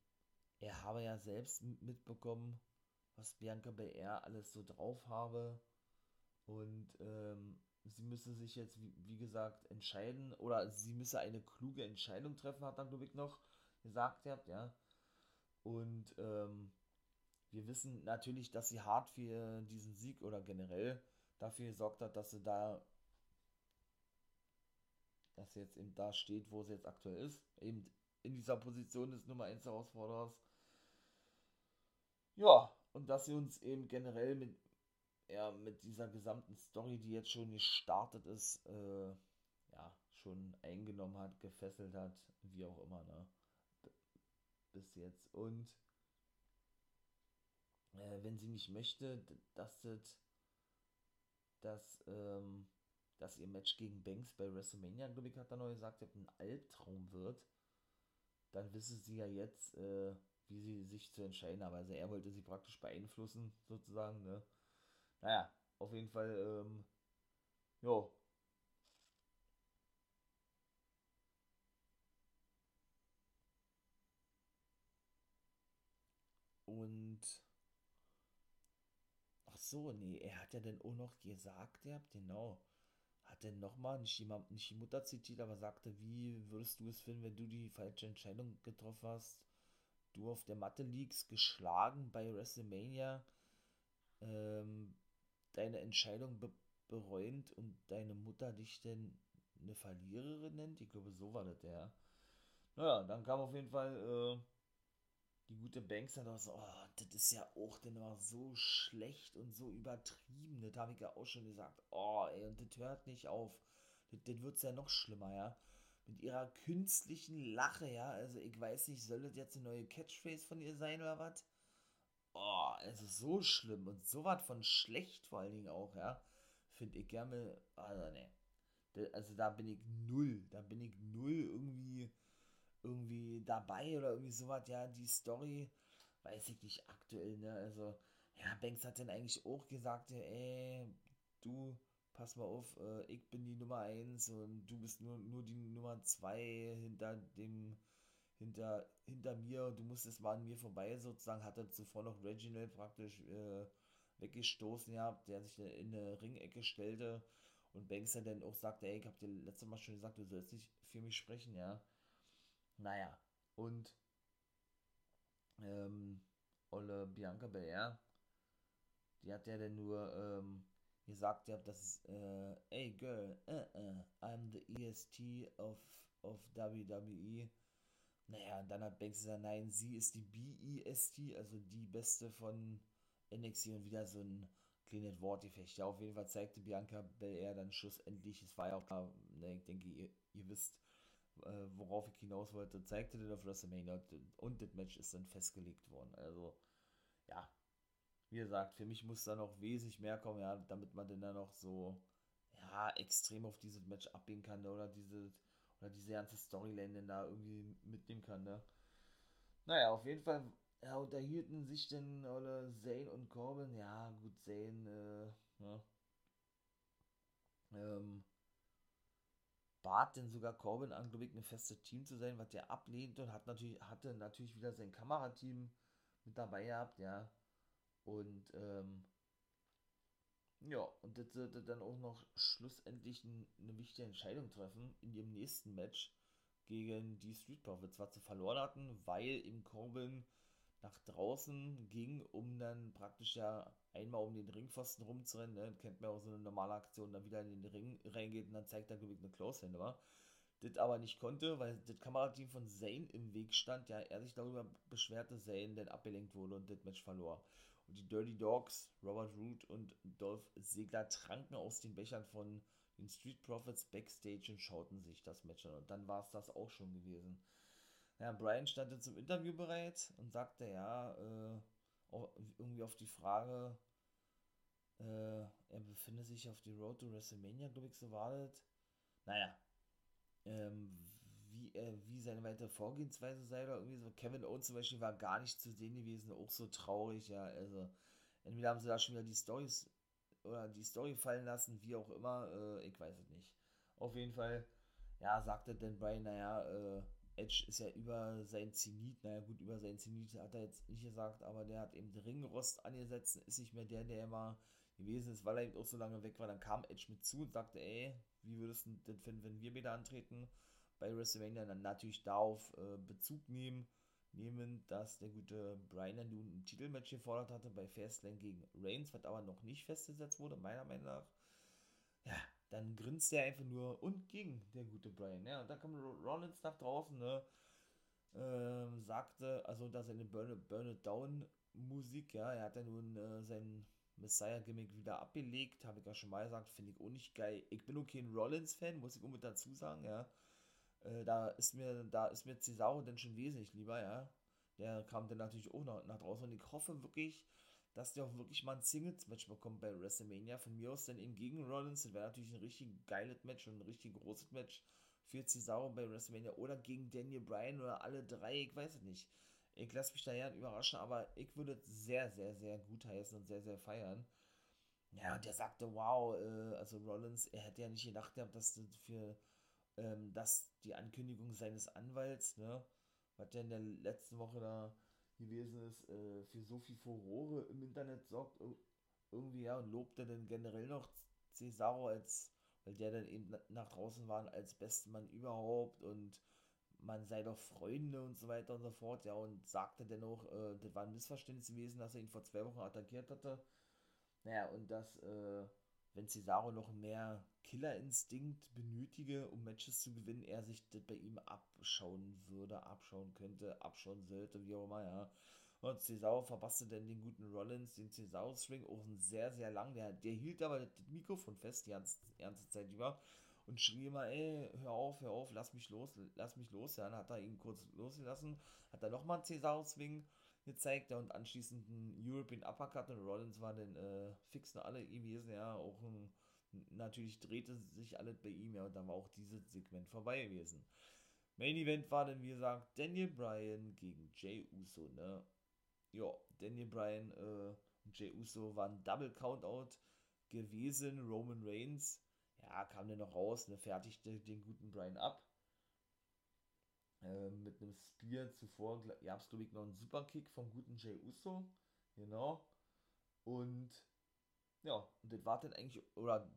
er habe ja selbst mitbekommen, was Bianca BR alles so drauf habe. Und ähm, sie müsse sich jetzt, wie, wie, gesagt, entscheiden oder sie müsse eine kluge Entscheidung treffen, hat dann Ludwig noch gesagt, habt, ja. Und ähm, wir wissen natürlich, dass sie hart für diesen Sieg oder generell dafür gesorgt hat, dass sie da, dass sie jetzt eben da steht, wo sie jetzt aktuell ist, eben in dieser Position des Nummer 1 Herausforderers. Ja, und dass sie uns eben generell mit, ja, mit dieser gesamten Story, die jetzt schon gestartet ist, äh, ja, schon eingenommen hat, gefesselt hat, wie auch immer, ne? Bis jetzt. Und wenn sie nicht möchte, dass das, dass, ähm, dass ihr Match gegen Banks bei WrestleMania, glaube ich, hat er noch gesagt, ein Albtraum wird, dann wissen sie ja jetzt, äh, wie sie sich zu entscheiden haben. Also er wollte sie praktisch beeinflussen, sozusagen, ne? Naja, auf jeden Fall, ähm, jo. Und so, nee, er hat ja dann auch noch gesagt, habt genau, hat denn nochmal, nicht die, nicht die Mutter zitiert, aber sagte, wie würdest du es finden, wenn du die falsche Entscheidung getroffen hast? Du auf der Matte liegst, geschlagen bei WrestleMania, ähm, deine Entscheidung be bereuend und deine Mutter dich denn eine Verliererin nennt? Ich glaube, so war das, ja. Naja, dann kam auf jeden Fall äh, die gute Banks dann auch so, oh, das ist ja auch denn immer so schlecht und so übertrieben. Das habe ich ja auch schon gesagt. Oh, ey, und das hört nicht auf. Das, das wird ja noch schlimmer, ja. Mit ihrer künstlichen Lache, ja. Also ich weiß nicht, soll das jetzt eine neue Catchphrase von ihr sein oder was? Oh, es ist so schlimm und so was von schlecht vor allen Dingen auch, ja. Finde ich gerne, also ne. Also da bin ich null, da bin ich null irgendwie dabei oder irgendwie sowas, ja, die Story, weiß ich nicht aktuell, ne, also, ja, Banks hat dann eigentlich auch gesagt, ey, du, pass mal auf, äh, ich bin die Nummer 1 und du bist nur, nur die Nummer 2 hinter dem, hinter, hinter mir und du musstest mal an mir vorbei, sozusagen, hat er zuvor noch Reginald praktisch äh, weggestoßen gehabt, der sich in eine Ringecke stellte und Banks dann auch sagte, ey, ich hab dir letztes Mal schon gesagt, du sollst nicht für mich sprechen, ja. Naja, und ähm, Olle Bianca Belair, die hat ja dann nur ähm, gesagt, ja, dass, äh, hey girl, uh, uh, I'm the EST of, of WWE. Naja, und dann hat Banks gesagt, nein, sie ist die BEST, also die beste von NXT und wieder so ein kleines Wortgefecht. Ja, auf jeden Fall zeigte Bianca Belair dann schlussendlich, es war ja auch klar, ne, ich denke, ihr, ihr wisst, äh, worauf ich hinaus wollte, zeigte das auf WrestleMania und das Match ist dann festgelegt worden. Also, ja, wie gesagt, für mich muss da noch wesentlich mehr kommen, ja, damit man denn dann noch so, ja, extrem auf dieses Match abgehen kann, oder diese, oder diese ganze Storyline denn da irgendwie mitnehmen kann, ne. Naja, auf jeden Fall ja, unterhielten sich denn oder Zane und Corbin, ja, gut, Zane, äh, ne, ähm, bat denn sogar Corbin an, glaube ich, ein festes Team zu sein, was der ablehnt und hat natürlich, hatte natürlich wieder sein Kamerateam mit dabei gehabt, ja. Und, ähm, ja, und das sollte dann auch noch schlussendlich eine wichtige Entscheidung treffen in ihrem nächsten Match gegen die Street Profits, was sie verloren hatten, weil im Corbin nach draußen ging, um dann praktisch ja einmal um den Ringpfosten rumzurennen. Ne? Kennt man auch so eine normale Aktion, dann wieder in den Ring reingeht und dann zeigt er gewinnt eine Close-Hand war. Das aber nicht konnte, weil das Kamerateam von Zane im Weg stand, ja, er sich darüber beschwerte, Zane dann abgelenkt wurde und das Match verlor. Und die Dirty Dogs, Robert Root und Dolph Ziggler tranken aus den Bechern von den Street Profits backstage und schauten sich das Match an. Und dann war es das auch schon gewesen. Ja, Brian stand jetzt zum Interview bereit und sagte, ja, äh, irgendwie auf die Frage, äh, er befindet sich auf die Road to WrestleMania, glaube ich, so war das. Naja, ähm, wie, äh, wie seine weitere Vorgehensweise sei oder irgendwie so. Kevin Owens zum Beispiel war gar nicht zu sehen gewesen, auch so traurig, ja, also entweder haben sie da schon wieder die Stories oder die Story fallen lassen, wie auch immer, äh, ich weiß es nicht. Auf jeden Fall, ja, sagte dann Brian, naja, äh, Edge ist ja über sein Zenit, naja gut, über sein Zenit hat er jetzt nicht gesagt, aber der hat eben Ringrost angesetzt, ist nicht mehr der, der immer gewesen ist, weil er eben auch so lange weg war. Dann kam Edge mit zu und sagte, ey, wie würdest du denn finden, wenn wir wieder antreten bei WrestleMania? Dann natürlich darauf äh, Bezug nehmen, nehmen, dass der gute Brian nun ein Titelmatch gefordert hatte bei Fastlane gegen Reigns, was aber noch nicht festgesetzt wurde, meiner Meinung nach. Ja, dann grinst er einfach nur und ging der gute Brian. Ja, und dann kam Rollins nach draußen, ne? äh, sagte, also da seine Burn It, Burn It Down Musik, ja, er hat ja nun äh, sein Messiah-Gimmick wieder abgelegt, habe ich ja schon mal gesagt, finde ich auch nicht geil. Ich bin okay ein Rollins-Fan, muss ich unbedingt dazu sagen, ja. Äh, da ist mir, da ist mir Cesaro denn schon wesentlich lieber, ja. Der kam dann natürlich auch nach, nach draußen und ich hoffe wirklich, dass der auch wirklich mal ein Singles-Match bekommt bei WrestleMania. Von mir aus dann eben gegen Rollins. Das wäre natürlich ein richtig geiles Match und ein richtig großes Match für Cesaro bei WrestleMania oder gegen Daniel Bryan oder alle drei, ich weiß es nicht. Ich lasse mich da ja überraschen, aber ich würde es sehr, sehr, sehr gut heißen und sehr, sehr feiern. Ja, und der sagte, wow, äh, also Rollins, er hätte ja nicht gedacht gehabt, dass das für ähm, dass die Ankündigung seines Anwalts, ne, was der in der letzten Woche da gewesen ist, äh, für so viel Furore im Internet sorgt, irgendwie, ja, und lobt er dann generell noch Cesaro als, weil der dann eben nach draußen war, als besten Mann überhaupt und man sei doch Freunde und so weiter und so fort, ja, und sagte dennoch, äh, das war ein Missverständnis gewesen, dass er ihn vor zwei Wochen attackiert hatte. Naja, und dass, äh, wenn Cesaro noch mehr Killerinstinkt benötige, um Matches zu gewinnen, er sich das bei ihm abschauen würde, abschauen könnte, abschauen sollte, wie auch immer, ja. Und Cesaro verpasste dann den guten Rollins, den Cesaro-String, auch sehr, sehr lang. Der, der hielt aber das Mikrofon fest die ganze, die ganze Zeit über und schrie immer, ey, hör auf, hör auf, lass mich los, lass mich los. Ja, dann hat er ihn kurz losgelassen, hat er nochmal einen Cesaro-Swing gezeigt und anschließend einen European Uppercut und Rollins war dann äh, fix alle gewesen, ja, auch ein, natürlich drehte sich alles bei ihm, ja, und dann war auch dieses Segment vorbei gewesen. Main Event war dann, wie gesagt, Daniel Bryan gegen Jay Uso, ne? Ja, Daniel Bryan äh, und Jay Uso waren Double Countout gewesen. Roman Reigns, ja, kam dann noch raus, ne, fertigte den guten Bryan ab. Äh, mit einem Spear zuvor gab es, glaube ich, noch einen Superkick vom guten Jay Uso. Genau. Und ja, und das war dann eigentlich, oder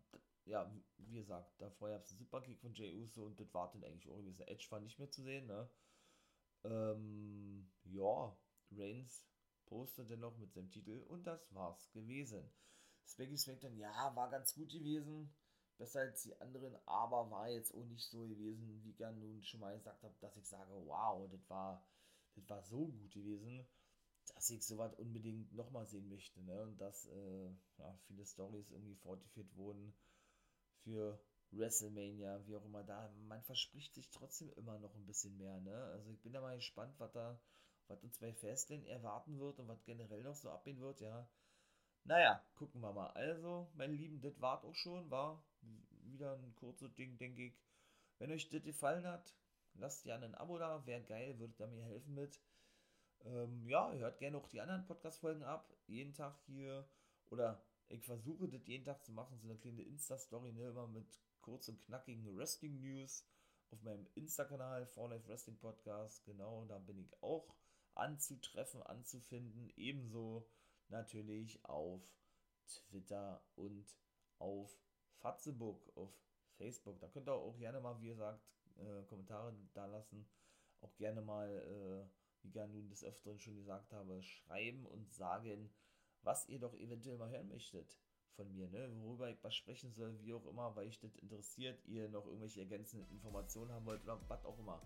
ja, wie gesagt, davor gab es einen Superkick von Jay Uso und das war dann eigentlich auch gewesen. Edge war nicht mehr zu sehen, ne? Ähm, ja, Reigns postete noch mit seinem Titel und das war's gewesen. Specky Smackdown, ja, war ganz gut gewesen besser als die anderen, aber war jetzt auch nicht so gewesen, wie ich ja nun schon mal gesagt habe, dass ich sage, wow, das war, das war so gut gewesen, dass ich sowas unbedingt nochmal sehen möchte, ne? Und dass äh, ja, viele Stories irgendwie fortgeführt wurden für WrestleMania, wie auch immer da. Man verspricht sich trotzdem immer noch ein bisschen mehr, ne? Also ich bin da mal gespannt, was da, was uns bei Fastlane erwarten wird und was generell noch so abgehen wird, ja. Naja, gucken wir mal. Also, meine Lieben, das war auch schon, war wieder ein kurzes Ding, denke ich. Wenn euch das gefallen hat, lasst gerne ein Abo da, wäre geil, würde da mir helfen mit. Ähm, ja, hört gerne auch die anderen Podcast-Folgen ab. Jeden Tag hier, oder ich versuche das jeden Tag zu machen, so eine kleine Insta-Story, ne, immer mit kurz und knackigen Wrestling-News auf meinem Insta-Kanal, For Life Wrestling Podcast. Genau, da bin ich auch anzutreffen, anzufinden. Ebenso natürlich auf Twitter und auf Fatzebook, auf Facebook. Da könnt ihr auch gerne mal, wie gesagt, äh, Kommentare da lassen. Auch gerne mal, äh, wie ich ja nun des Öfteren schon gesagt habe, schreiben und sagen, was ihr doch eventuell mal hören möchtet von mir, ne? worüber ich was sprechen soll, wie auch immer, weil euch das interessiert, ihr noch irgendwelche ergänzenden Informationen haben wollt oder was auch immer.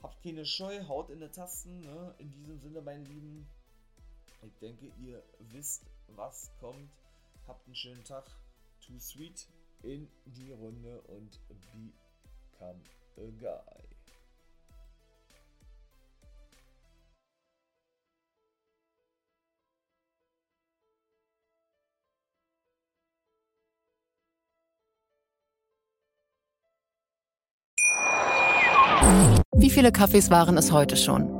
Habt keine Scheu, haut in die Tasten. Ne? In diesem Sinne, meine Lieben, ich denke, ihr wisst, was kommt. Habt einen schönen Tag. Too sweet in die Runde und become a guy. Wie viele Kaffees waren es heute schon?